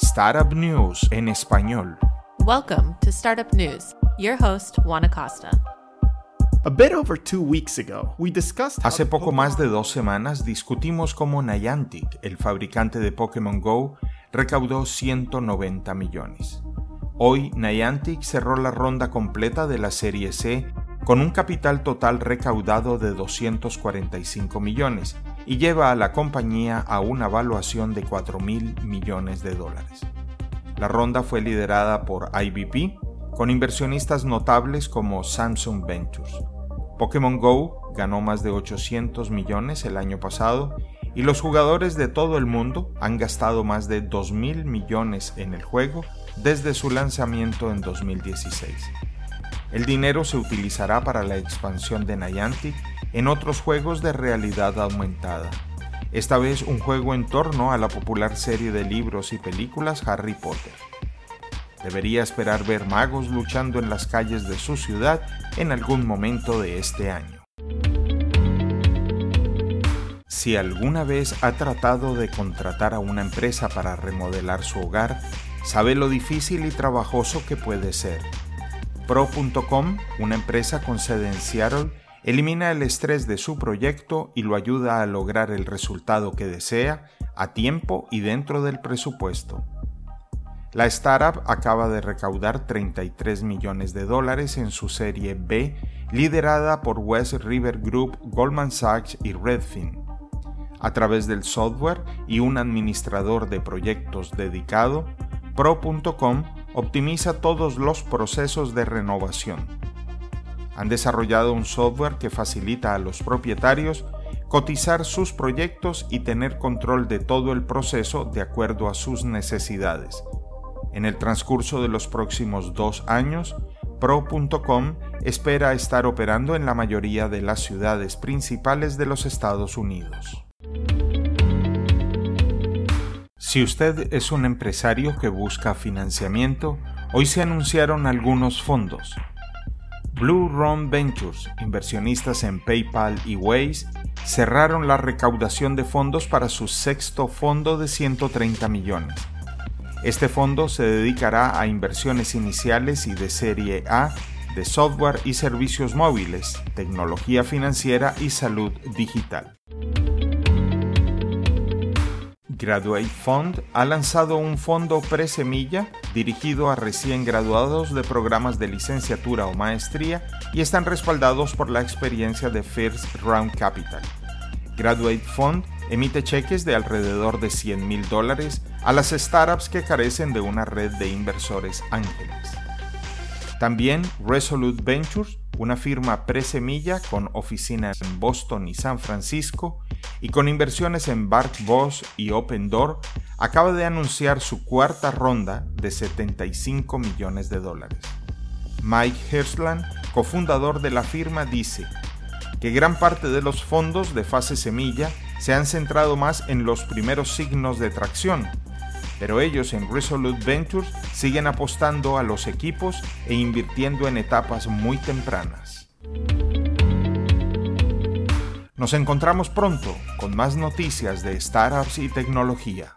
Startup News en español. Welcome to Startup News. Your host, Juan Acosta. A bit over two weeks ago, we discussed Hace poco más de dos semanas discutimos cómo Niantic, el fabricante de Pokémon Go, recaudó 190 millones. Hoy Niantic cerró la ronda completa de la serie C con un capital total recaudado de 245 millones y lleva a la compañía a una valuación de 4 mil millones de dólares. La ronda fue liderada por IBP, con inversionistas notables como Samsung Ventures. Pokémon Go ganó más de 800 millones el año pasado y los jugadores de todo el mundo han gastado más de 2 mil millones en el juego desde su lanzamiento en 2016. El dinero se utilizará para la expansión de Niantic en otros juegos de realidad aumentada. Esta vez un juego en torno a la popular serie de libros y películas Harry Potter. Debería esperar ver magos luchando en las calles de su ciudad en algún momento de este año. Si alguna vez ha tratado de contratar a una empresa para remodelar su hogar, sabe lo difícil y trabajoso que puede ser. Pro.com, una empresa con sede en Seattle, elimina el estrés de su proyecto y lo ayuda a lograr el resultado que desea a tiempo y dentro del presupuesto. La startup acaba de recaudar 33 millones de dólares en su serie B, liderada por West River Group, Goldman Sachs y Redfin. A través del software y un administrador de proyectos dedicado, Pro.com optimiza todos los procesos de renovación. Han desarrollado un software que facilita a los propietarios cotizar sus proyectos y tener control de todo el proceso de acuerdo a sus necesidades. En el transcurso de los próximos dos años, Pro.com espera estar operando en la mayoría de las ciudades principales de los Estados Unidos. Si usted es un empresario que busca financiamiento, hoy se anunciaron algunos fondos. Blue Run Ventures, inversionistas en PayPal y Waze, cerraron la recaudación de fondos para su sexto fondo de 130 millones. Este fondo se dedicará a inversiones iniciales y de serie A de software y servicios móviles, tecnología financiera y salud digital. Graduate Fund ha lanzado un fondo pre-semilla dirigido a recién graduados de programas de licenciatura o maestría y están respaldados por la experiencia de First Round Capital. Graduate Fund emite cheques de alrededor de 100 mil dólares a las startups que carecen de una red de inversores ángeles. También Resolute Ventures, una firma pre-semilla con oficinas en Boston y San Francisco y con inversiones en BarkBoss y Open Door, acaba de anunciar su cuarta ronda de 75 millones de dólares. Mike Hersland, cofundador de la firma, dice que gran parte de los fondos de fase semilla se han centrado más en los primeros signos de tracción, pero ellos en Resolute Ventures siguen apostando a los equipos e invirtiendo en etapas muy tempranas. Nos encontramos pronto con más noticias de startups y tecnología.